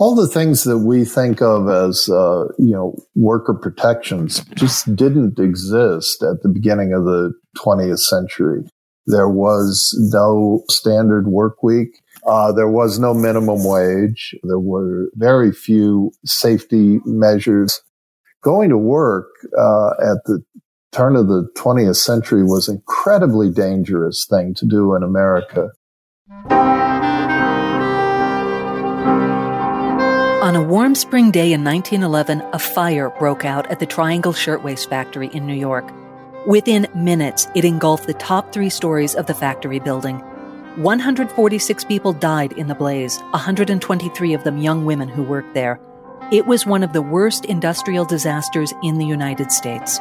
all the things that we think of as uh, you know worker protections just didn't exist at the beginning of the 20th century. There was no standard work week. Uh, there was no minimum wage. There were very few safety measures. Going to work uh, at the turn of the 20th century was an incredibly dangerous thing to do in America. On a warm spring day in 1911, a fire broke out at the Triangle Shirtwaist Factory in New York. Within minutes, it engulfed the top three stories of the factory building. 146 people died in the blaze, 123 of them young women who worked there. It was one of the worst industrial disasters in the United States.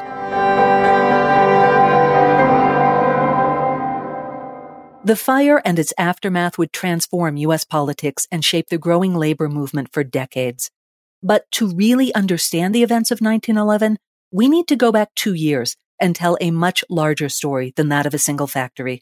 The fire and its aftermath would transform U.S. politics and shape the growing labor movement for decades. But to really understand the events of 1911, we need to go back two years and tell a much larger story than that of a single factory.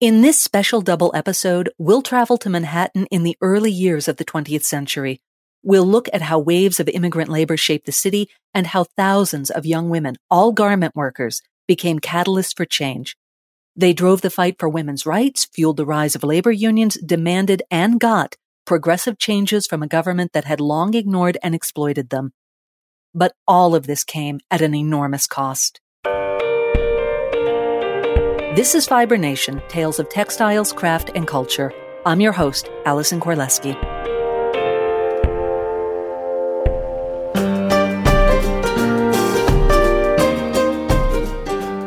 In this special double episode, we'll travel to Manhattan in the early years of the 20th century. We'll look at how waves of immigrant labor shaped the city and how thousands of young women, all garment workers, became catalysts for change. They drove the fight for women's rights, fueled the rise of labor unions, demanded and got progressive changes from a government that had long ignored and exploited them. But all of this came at an enormous cost. This is Fiber Nation, Tales of Textiles, Craft, and Culture. I'm your host, Allison Korleski.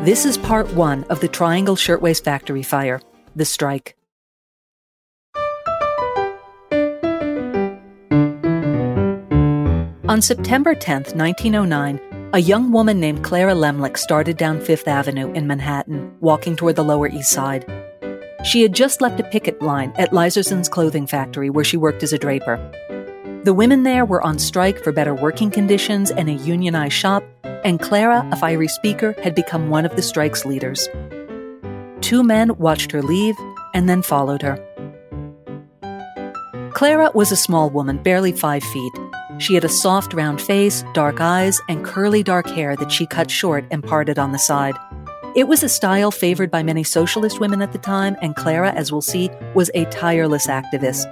This is part one of the Triangle Shirtwaist Factory fire, the strike. On September 10, 1909, a young woman named Clara Lemlich started down Fifth Avenue in Manhattan, walking toward the Lower East Side. She had just left a picket line at Leiserson's clothing factory where she worked as a draper. The women there were on strike for better working conditions and a unionized shop and Clara, a fiery speaker, had become one of the strike's leaders. Two men watched her leave and then followed her. Clara was a small woman, barely five feet. She had a soft, round face, dark eyes, and curly, dark hair that she cut short and parted on the side. It was a style favored by many socialist women at the time, and Clara, as we'll see, was a tireless activist.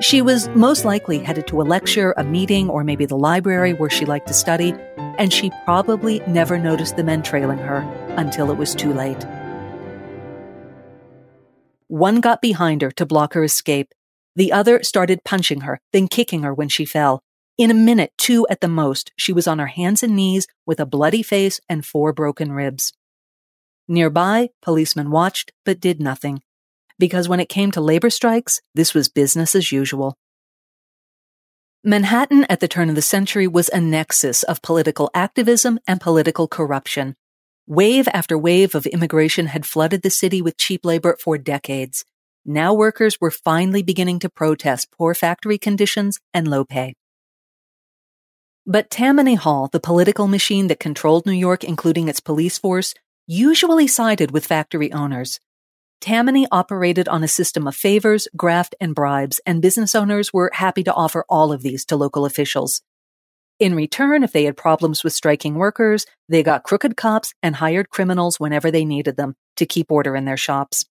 She was most likely headed to a lecture, a meeting, or maybe the library where she liked to study, and she probably never noticed the men trailing her until it was too late. One got behind her to block her escape. The other started punching her, then kicking her when she fell. In a minute, two at the most, she was on her hands and knees with a bloody face and four broken ribs. Nearby, policemen watched but did nothing. Because when it came to labor strikes, this was business as usual. Manhattan at the turn of the century was a nexus of political activism and political corruption. Wave after wave of immigration had flooded the city with cheap labor for decades. Now workers were finally beginning to protest poor factory conditions and low pay. But Tammany Hall, the political machine that controlled New York, including its police force, usually sided with factory owners. Tammany operated on a system of favors, graft, and bribes, and business owners were happy to offer all of these to local officials. In return, if they had problems with striking workers, they got crooked cops and hired criminals whenever they needed them to keep order in their shops.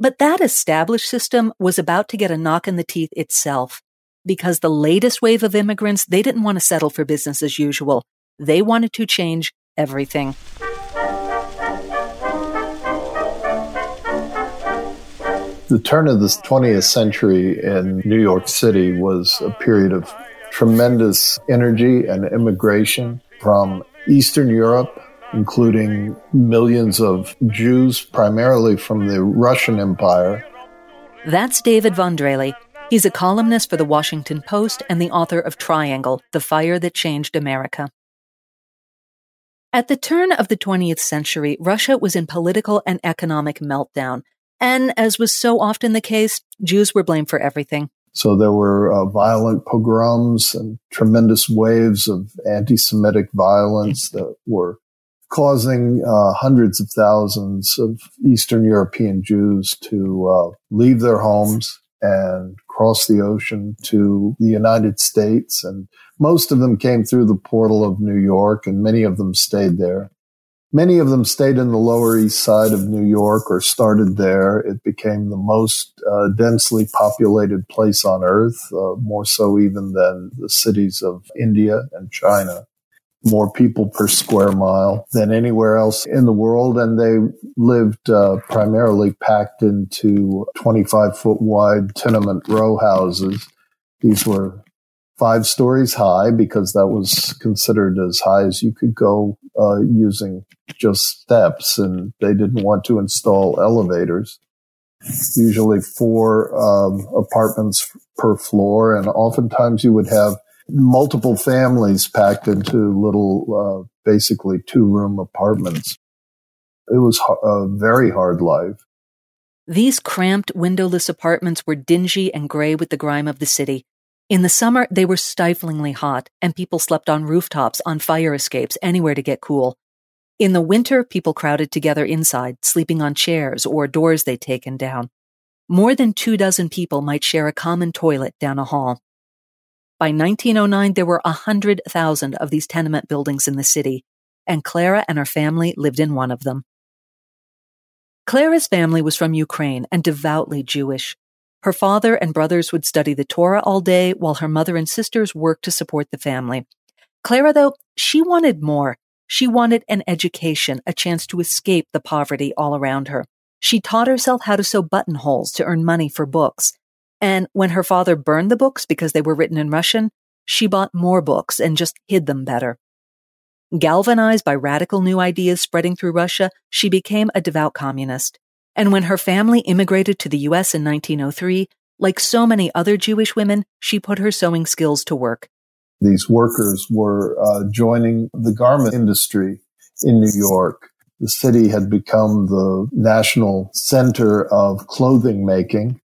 But that established system was about to get a knock in the teeth itself because the latest wave of immigrants, they didn't want to settle for business as usual. They wanted to change everything. The turn of the 20th century in New York City was a period of tremendous energy and immigration from Eastern Europe, including millions of Jews, primarily from the Russian Empire. That's David Von Drehle. He's a columnist for the Washington Post and the author of Triangle, The Fire That Changed America. At the turn of the 20th century, Russia was in political and economic meltdown and as was so often the case, Jews were blamed for everything. So there were uh, violent pogroms and tremendous waves of anti Semitic violence that were causing uh, hundreds of thousands of Eastern European Jews to uh, leave their homes and cross the ocean to the United States. And most of them came through the portal of New York and many of them stayed there. Many of them stayed in the Lower East Side of New York or started there. It became the most uh, densely populated place on earth, uh, more so even than the cities of India and China more people per square mile than anywhere else in the world. And they lived uh, primarily packed into 25 foot wide tenement row houses. These were five stories high because that was considered as high as you could go uh, using just steps. And they didn't want to install elevators. Usually four um, apartments per floor. And oftentimes you would have multiple families packed into little, uh, basically two room apartments. It was a very hard life. These cramped, windowless apartments were dingy and gray with the grime of the city. In the summer, they were stiflingly hot, and people slept on rooftops, on fire escapes, anywhere to get cool. In the winter, people crowded together inside, sleeping on chairs or doors they'd taken down. More than two dozen people might share a common toilet down a hall. By 1909, there were a 100,000 of these tenement buildings in the city, and Clara and her family lived in one of them. Clara's family was from Ukraine and devoutly Jewish. Her father and brothers would study the Torah all day while her mother and sisters worked to support the family. Clara, though, she wanted more. She wanted an education, a chance to escape the poverty all around her. She taught herself how to sew buttonholes to earn money for books. And when her father burned the books because they were written in Russian, she bought more books and just hid them better. Galvanized by radical new ideas spreading through Russia, she became a devout communist. And when her family immigrated to the US in 1903, like so many other Jewish women, she put her sewing skills to work. These workers were uh, joining the garment industry in New York. The city had become the national center of clothing making.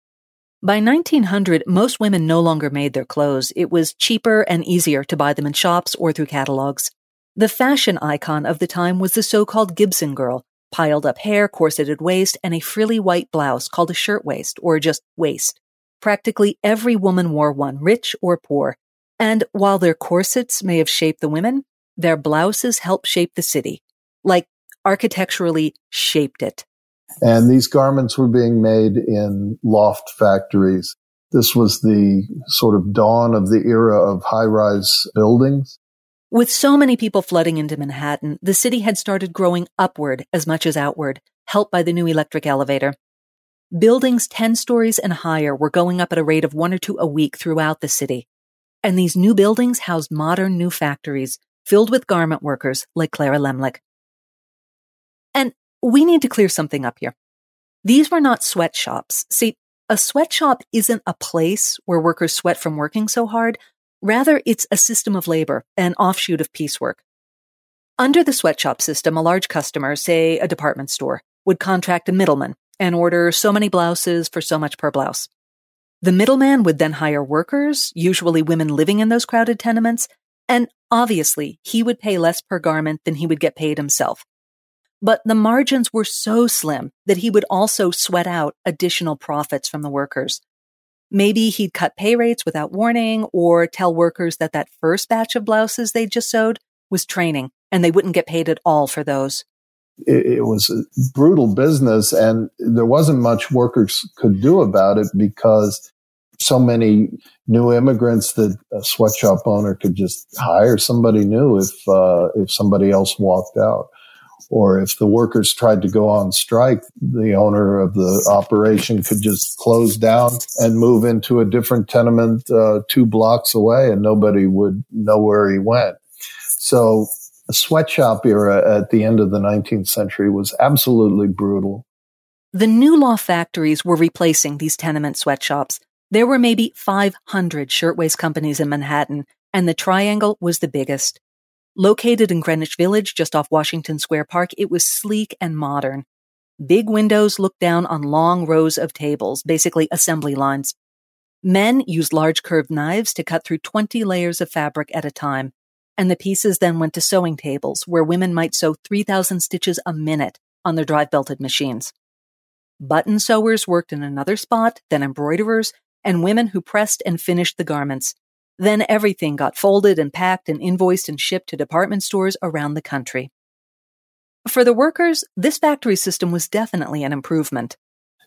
By 1900, most women no longer made their clothes. It was cheaper and easier to buy them in shops or through catalogs. The fashion icon of the time was the so-called Gibson girl, piled up hair, corseted waist, and a frilly white blouse called a shirtwaist or just waist. Practically every woman wore one, rich or poor. And while their corsets may have shaped the women, their blouses helped shape the city. Like architecturally shaped it. And these garments were being made in loft factories. This was the sort of dawn of the era of high rise buildings. With so many people flooding into Manhattan, the city had started growing upward as much as outward, helped by the new electric elevator. Buildings 10 stories and higher were going up at a rate of one or two a week throughout the city. And these new buildings housed modern new factories filled with garment workers like Clara Lemlich. And we need to clear something up here. These were not sweatshops. See, a sweatshop isn't a place where workers sweat from working so hard. Rather, it's a system of labor, an offshoot of piecework. Under the sweatshop system, a large customer, say a department store, would contract a middleman and order so many blouses for so much per blouse. The middleman would then hire workers, usually women living in those crowded tenements, and obviously he would pay less per garment than he would get paid himself but the margins were so slim that he would also sweat out additional profits from the workers. Maybe he'd cut pay rates without warning or tell workers that that first batch of blouses they just sewed was training and they wouldn't get paid at all for those. It, was a brutal business and there wasn't much workers could do about it because so many new immigrants that a sweatshop owner could just hire somebody new if uh, if somebody else walked out or if the workers tried to go on strike, the owner of the operation could just close down and move into a different tenement uh, two blocks away, and nobody would know where he went. So, the sweatshop era at the end of the 19th century was absolutely brutal. The new law factories were replacing these tenement sweatshops. There were maybe 500 shirtwaist companies in Manhattan, and the Triangle was the biggest. Located in Greenwich Village, just off Washington Square Park, it was sleek and modern. Big windows looked down on long rows of tables, basically assembly lines. Men used large curved knives to cut through 20 layers of fabric at a time, and the pieces then went to sewing tables where women might sew 3,000 stitches a minute on their drive belted machines. Button sewers worked in another spot, then embroiderers, and women who pressed and finished the garments. Then everything got folded and packed and invoiced and shipped to department stores around the country. For the workers, this factory system was definitely an improvement.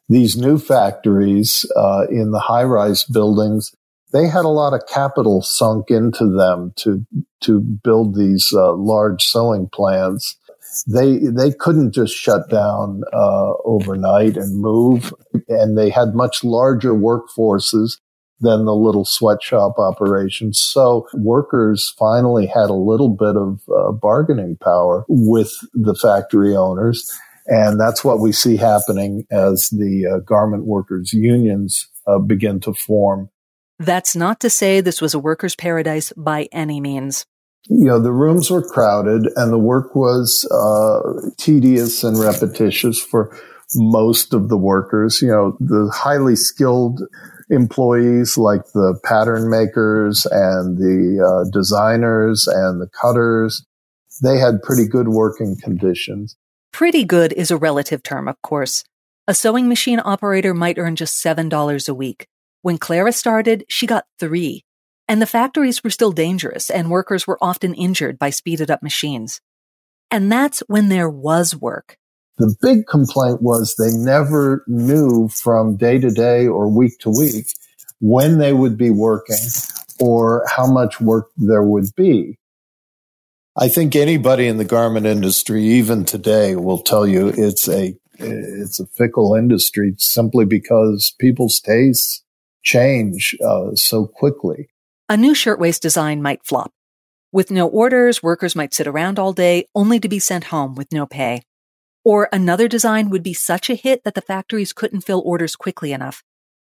These new factories uh, in the high rise buildings, they had a lot of capital sunk into them to, to build these uh, large sewing plants. They, they couldn't just shut down uh, overnight and move, and they had much larger workforces than the little sweatshop operations. So workers finally had a little bit of uh, bargaining power with the factory owners. And that's what we see happening as the uh, garment workers unions uh, begin to form. That's not to say this was a workers' paradise by any means. You know, the rooms were crowded and the work was uh, tedious and repetitious for most of the workers. You know, the highly skilled employees like the pattern makers and the uh, designers and the cutters. They had pretty good working conditions. Pretty good is a relative term, of course. A sewing machine operator might earn just $7 a week. When Clara started, she got three. And the factories were still dangerous and workers were often injured by speeded up machines. And that's when there was work. The big complaint was they never knew from day to day or week to week when they would be working or how much work there would be. I think anybody in the garment industry, even today, will tell you it's a it's a fickle industry simply because people's tastes change uh, so quickly. A new shirtwaist design might flop. With no orders, workers might sit around all day only to be sent home with no pay. Or another design would be such a hit that the factories couldn't fill orders quickly enough.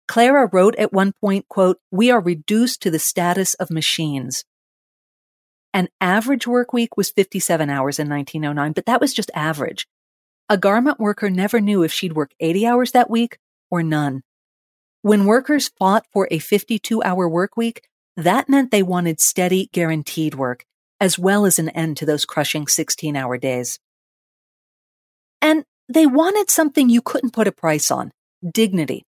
Clara wrote at one point, quote, we are reduced to the status of machines. An average work week was 57 hours in 1909, but that was just average. A garment worker never knew if she'd work 80 hours that week or none. When workers fought for a 52 hour work week, that meant they wanted steady, guaranteed work, as well as an end to those crushing 16 hour days. And they wanted something you couldn't put a price on dignity.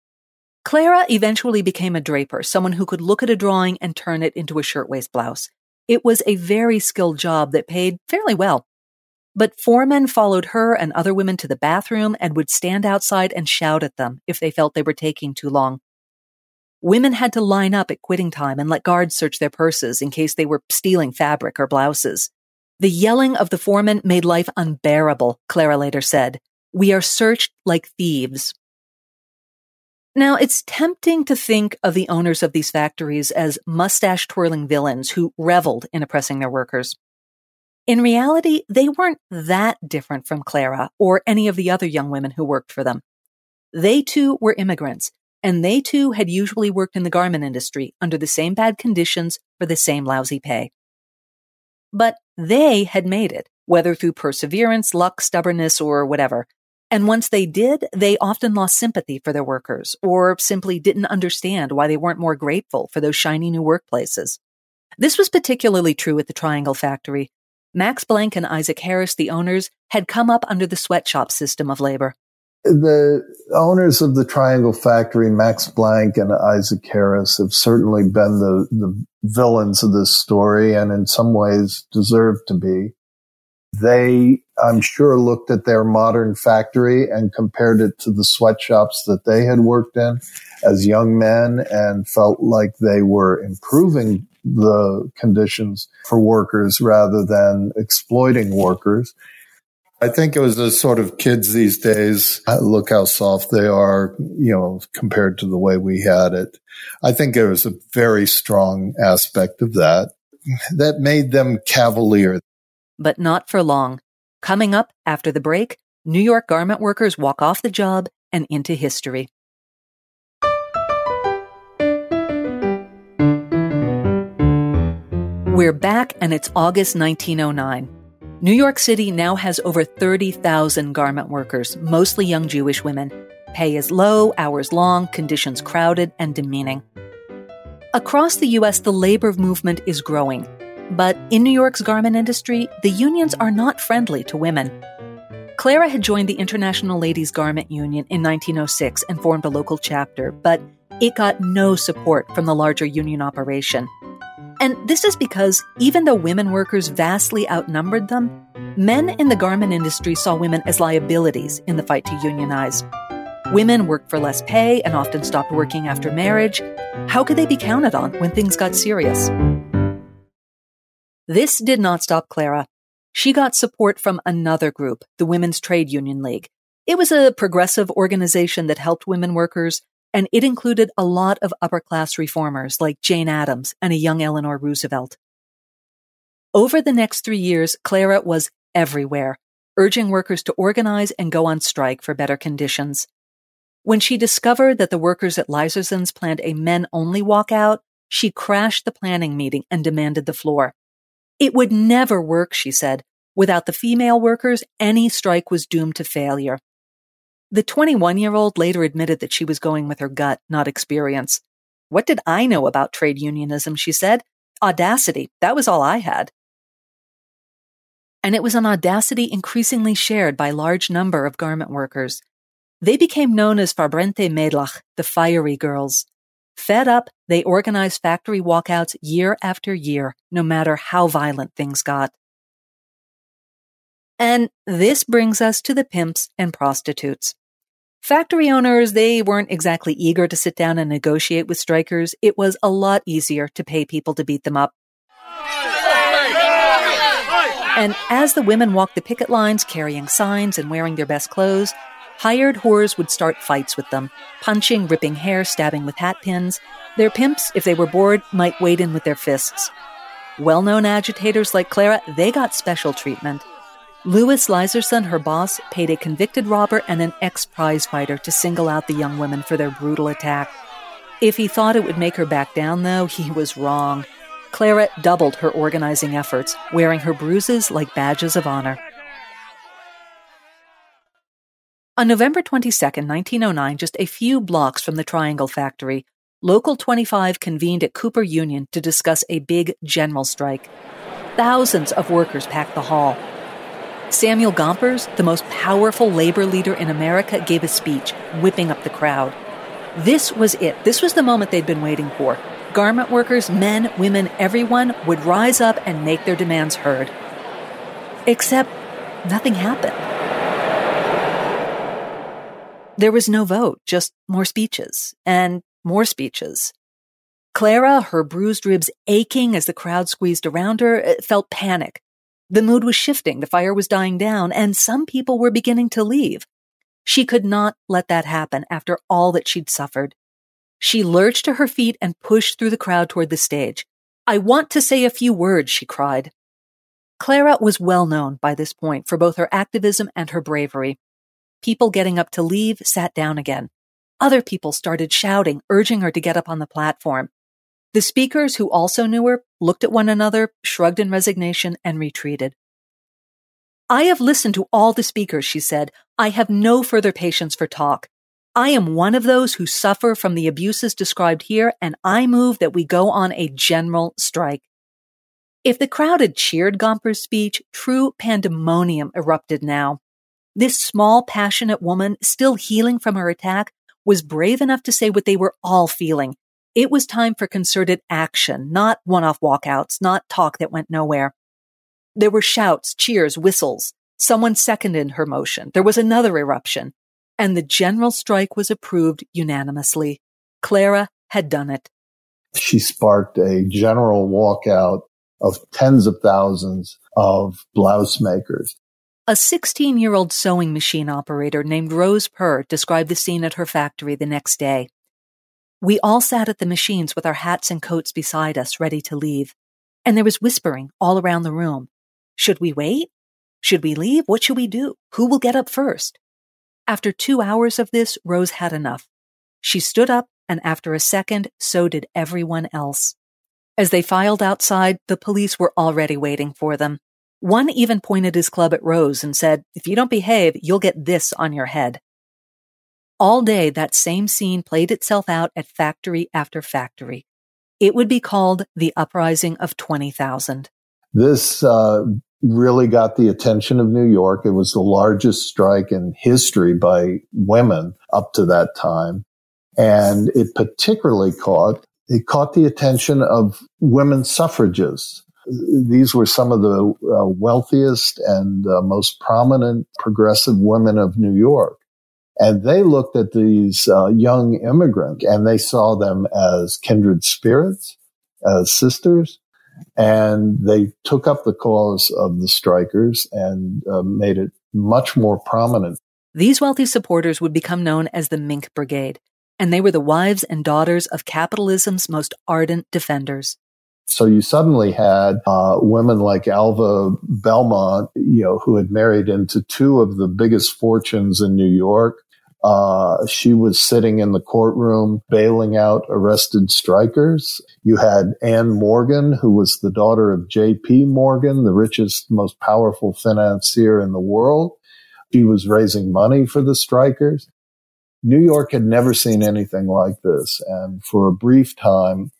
Clara eventually became a draper, someone who could look at a drawing and turn it into a shirtwaist blouse. It was a very skilled job that paid fairly well. But foremen followed her and other women to the bathroom and would stand outside and shout at them if they felt they were taking too long. Women had to line up at quitting time and let guards search their purses in case they were stealing fabric or blouses. The yelling of the foreman made life unbearable, Clara later said. We are searched like thieves. Now, it's tempting to think of the owners of these factories as mustache twirling villains who reveled in oppressing their workers. In reality, they weren't that different from Clara or any of the other young women who worked for them. They too were immigrants, and they too had usually worked in the garment industry under the same bad conditions for the same lousy pay. But they had made it, whether through perseverance, luck, stubbornness, or whatever. And once they did, they often lost sympathy for their workers or simply didn't understand why they weren't more grateful for those shiny new workplaces. This was particularly true at the Triangle Factory. Max Blank and Isaac Harris, the owners, had come up under the sweatshop system of labor. The owners of the Triangle Factory, Max Blank and Isaac Harris, have certainly been the, the villains of this story and in some ways deserve to be. They, I'm sure, looked at their modern factory and compared it to the sweatshops that they had worked in as young men and felt like they were improving the conditions for workers rather than exploiting workers. I think it was a sort of kids these days. Uh, look how soft they are, you know, compared to the way we had it. I think there was a very strong aspect of that that made them cavalier. But not for long. Coming up after the break, New York garment workers walk off the job and into history. We're back and it's August 1909. New York City now has over 30,000 garment workers, mostly young Jewish women. Pay is low, hours long, conditions crowded and demeaning. Across the U.S., the labor movement is growing. But in New York's garment industry, the unions are not friendly to women. Clara had joined the International Ladies Garment Union in 1906 and formed a local chapter, but it got no support from the larger union operation. And this is because even though women workers vastly outnumbered them, men in the garment industry saw women as liabilities in the fight to unionize. Women worked for less pay and often stopped working after marriage. How could they be counted on when things got serious? This did not stop Clara. She got support from another group, the Women's Trade Union League. It was a progressive organization that helped women workers and it included a lot of upper class reformers like Jane Addams and a young Eleanor Roosevelt. Over the next three years, Clara was everywhere, urging workers to organize and go on strike for better conditions. When she discovered that the workers at Leiserson's planned a men only walkout, she crashed the planning meeting and demanded the floor. It would never work, she said. Without the female workers, any strike was doomed to failure. The 21 year old later admitted that she was going with her gut, not experience. What did I know about trade unionism? She said. Audacity. That was all I had. And it was an audacity increasingly shared by large number of garment workers. They became known as Verbrannte Medlach, the fiery girls. Fed up, they organized factory walkouts year after year, no matter how violent things got. And this brings us to the pimps and prostitutes. Factory owners, they weren't exactly eager to sit down and negotiate with strikers. It was a lot easier to pay people to beat them up. And as the women walked the picket lines carrying signs and wearing their best clothes, hired whores would start fights with them, punching, ripping hair, stabbing with hat pins. Their pimps, if they were bored, might wade in with their fists. Well known agitators like Clara, they got special treatment. Louis Leiserson, her boss, paid a convicted robber and an ex prize fighter to single out the young women for their brutal attack. If he thought it would make her back down, though, he was wrong. Clara doubled her organizing efforts, wearing her bruises like badges of honor. On November 22, 1909, just a few blocks from the Triangle Factory, Local 25 convened at Cooper Union to discuss a big general strike. Thousands of workers packed the hall, Samuel Gompers, the most powerful labor leader in America, gave a speech, whipping up the crowd. This was it. This was the moment they'd been waiting for. Garment workers, men, women, everyone would rise up and make their demands heard. Except nothing happened. There was no vote, just more speeches and more speeches. Clara, her bruised ribs aching as the crowd squeezed around her, eh, felt panic. The mood was shifting, the fire was dying down, and some people were beginning to leave. She could not let that happen after all that she'd suffered. She lurched to her feet and pushed through the crowd toward the stage. I want to say a few words, she cried. Clara was well known by this point for both her activism and her bravery. People getting up to leave sat down again. Other people started shouting, urging her to get up on the platform. The speakers, who also knew her, looked at one another, shrugged in resignation, and retreated. I have listened to all the speakers, she said. I have no further patience for talk. I am one of those who suffer from the abuses described here, and I move that we go on a general strike. If the crowd had cheered Gompers' speech, true pandemonium erupted now. This small, passionate woman, still healing from her attack, was brave enough to say what they were all feeling it was time for concerted action, not one off walkouts, not talk that went nowhere. There were shouts, cheers, whistles. Someone seconded her motion. There was another eruption. And the general strike was approved unanimously. Clara had done it. She sparked a general walkout of tens of thousands of blouse makers. A 16 year old sewing machine operator named Rose Perr described the scene at her factory the next day. We all sat at the machines with our hats and coats beside us, ready to leave. And there was whispering all around the room. Should we wait? Should we leave? What should we do? Who will get up first? After two hours of this, Rose had enough. She stood up, and after a second, so did everyone else. As they filed outside, the police were already waiting for them. One even pointed his club at Rose and said, If you don't behave, you'll get this on your head. All day, that same scene played itself out at factory after factory. It would be called the Uprising of 20,000. This uh, really got the attention of New York. It was the largest strike in history by women up to that time. And it particularly caught, it caught the attention of women suffragists. These were some of the uh, wealthiest and uh, most prominent progressive women of New York. And they looked at these uh, young immigrants and they saw them as kindred spirits, as sisters, and they took up the cause of the strikers and uh, made it much more prominent. These wealthy supporters would become known as the Mink Brigade, and they were the wives and daughters of capitalism's most ardent defenders. So you suddenly had uh, women like Alva Belmont, you know, who had married into two of the biggest fortunes in New York. Uh, she was sitting in the courtroom bailing out arrested strikers. You had Anne Morgan, who was the daughter of J.P. Morgan, the richest, most powerful financier in the world. She was raising money for the strikers. New York had never seen anything like this. And for a brief time,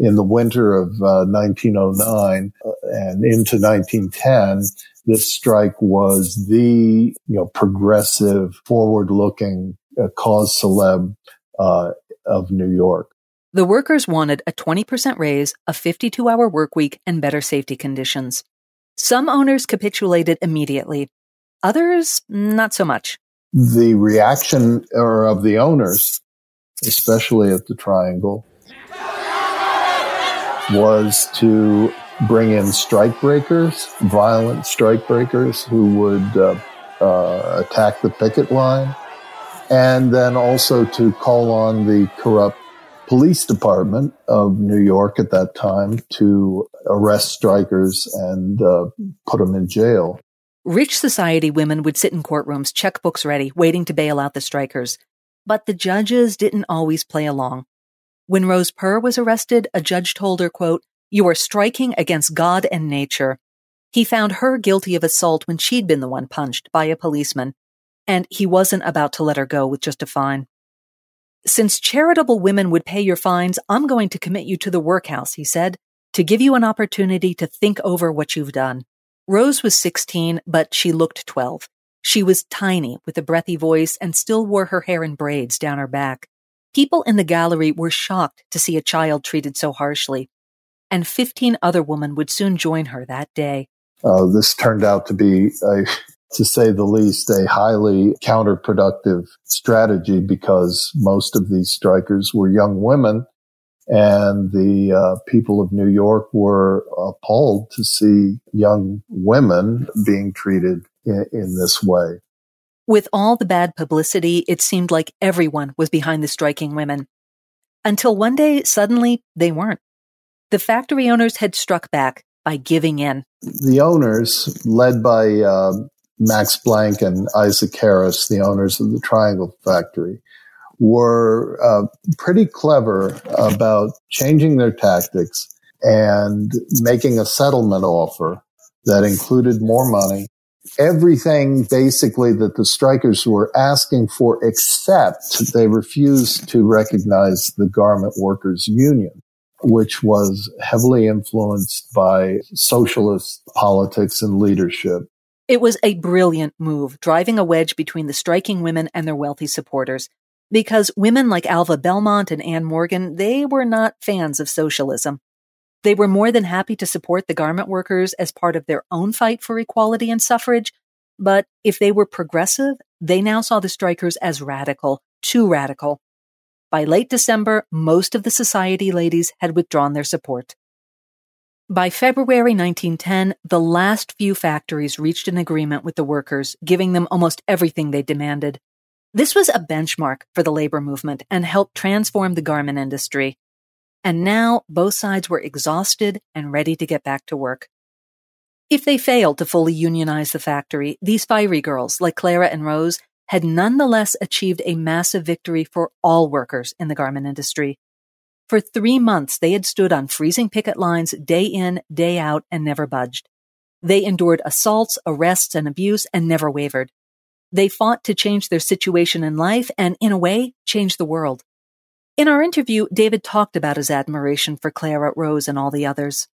in the winter of uh, 1909 uh, and into 1910, this strike was the you know progressive, forward-looking uh, cause celeb uh, of New York. The workers wanted a 20% raise, a 52 hour work week, and better safety conditions. Some owners capitulated immediately, others, not so much. The reaction of the owners, especially at the Triangle, was to bring in strikebreakers, violent strikebreakers who would uh, uh, attack the picket line, and then also to call on the corrupt police department of New York at that time to arrest strikers and uh, put them in jail. Rich society women would sit in courtrooms, checkbooks ready, waiting to bail out the strikers. But the judges didn't always play along. When Rose Perr was arrested, a judge told her, quote, You are striking against God and nature. He found her guilty of assault when she'd been the one punched by a policeman, and he wasn't about to let her go with just a fine. Since charitable women would pay your fines, I'm going to commit you to the workhouse, he said, to give you an opportunity to think over what you've done. Rose was 16, but she looked 12. She was tiny with a breathy voice and still wore her hair in braids down her back. People in the gallery were shocked to see a child treated so harshly, and 15 other women would soon join her that day. Uh, this turned out to be a to say the least, a highly counterproductive strategy because most of these strikers were young women. And the uh, people of New York were appalled to see young women being treated in, in this way. With all the bad publicity, it seemed like everyone was behind the striking women. Until one day, suddenly, they weren't. The factory owners had struck back by giving in. The owners, led by uh, Max Blank and Isaac Harris, the owners of the Triangle Factory, were uh, pretty clever about changing their tactics and making a settlement offer that included more money. Everything basically that the strikers were asking for, except they refused to recognize the garment workers union, which was heavily influenced by socialist politics and leadership. It was a brilliant move, driving a wedge between the striking women and their wealthy supporters. Because women like Alva Belmont and Anne Morgan, they were not fans of socialism. They were more than happy to support the garment workers as part of their own fight for equality and suffrage. But if they were progressive, they now saw the strikers as radical, too radical. By late December, most of the society ladies had withdrawn their support. By February 1910, the last few factories reached an agreement with the workers, giving them almost everything they demanded. This was a benchmark for the labor movement and helped transform the garment industry. And now both sides were exhausted and ready to get back to work. If they failed to fully unionize the factory, these fiery girls, like Clara and Rose, had nonetheless achieved a massive victory for all workers in the garment industry. For three months, they had stood on freezing picket lines day in, day out, and never budged. They endured assaults, arrests, and abuse and never wavered. They fought to change their situation in life and, in a way, change the world. In our interview, David talked about his admiration for Clara Rose and all the others.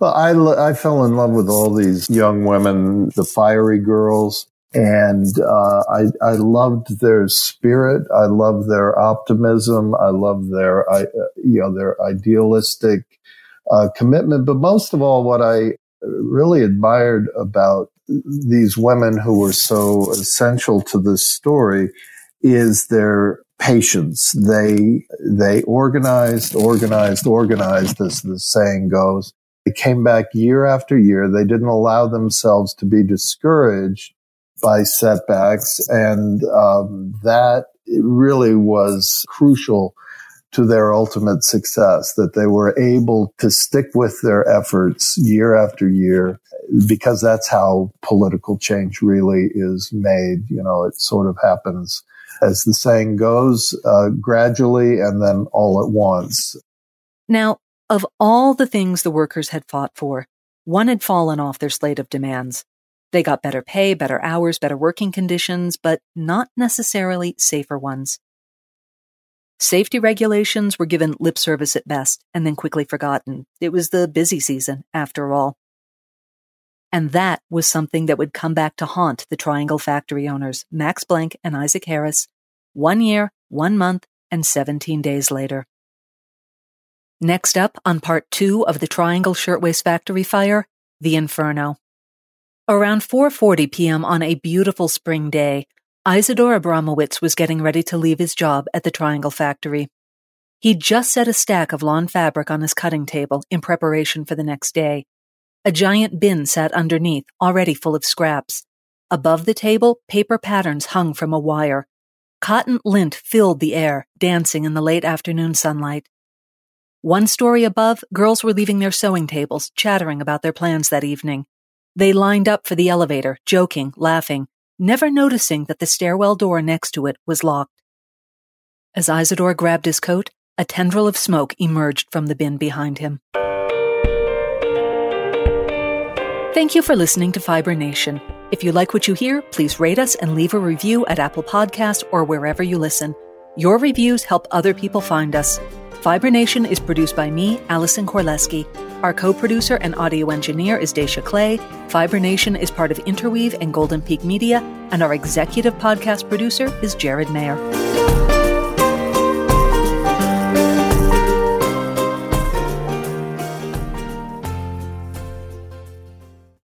Well, I, I fell in love with all these young women, the fiery girls. And uh, I, I loved their spirit. I loved their optimism. I loved their, uh, you know, their idealistic uh, commitment. But most of all, what I really admired about these women who were so essential to this story is their patience. They, they organized, organized, organized, as the saying goes. They came back year after year. They didn't allow themselves to be discouraged by setbacks. And um, that really was crucial to their ultimate success, that they were able to stick with their efforts year after year, because that's how political change really is made. You know, it sort of happens, as the saying goes, uh, gradually and then all at once. Now, of all the things the workers had fought for, one had fallen off their slate of demands. They got better pay, better hours, better working conditions, but not necessarily safer ones. Safety regulations were given lip service at best and then quickly forgotten. It was the busy season, after all. And that was something that would come back to haunt the Triangle factory owners, Max Blank and Isaac Harris, one year, one month, and 17 days later. Next up on part two of the Triangle Shirtwaist Factory fire, the Inferno. Around 4:40 p.m. on a beautiful spring day, Isidore Abramowitz was getting ready to leave his job at the Triangle Factory. He'd just set a stack of lawn fabric on his cutting table in preparation for the next day. A giant bin sat underneath, already full of scraps. Above the table, paper patterns hung from a wire. Cotton lint filled the air, dancing in the late afternoon sunlight. One story above, girls were leaving their sewing tables, chattering about their plans that evening. They lined up for the elevator, joking, laughing, never noticing that the stairwell door next to it was locked. As Isidore grabbed his coat, a tendril of smoke emerged from the bin behind him. Thank you for listening to Fiber Nation. If you like what you hear, please rate us and leave a review at Apple Podcast or wherever you listen. Your reviews help other people find us. Fiber Nation is produced by me, Allison Korleski. Our co producer and audio engineer is Dacia Clay. Fiber Nation is part of Interweave and Golden Peak Media, and our executive podcast producer is Jared Mayer.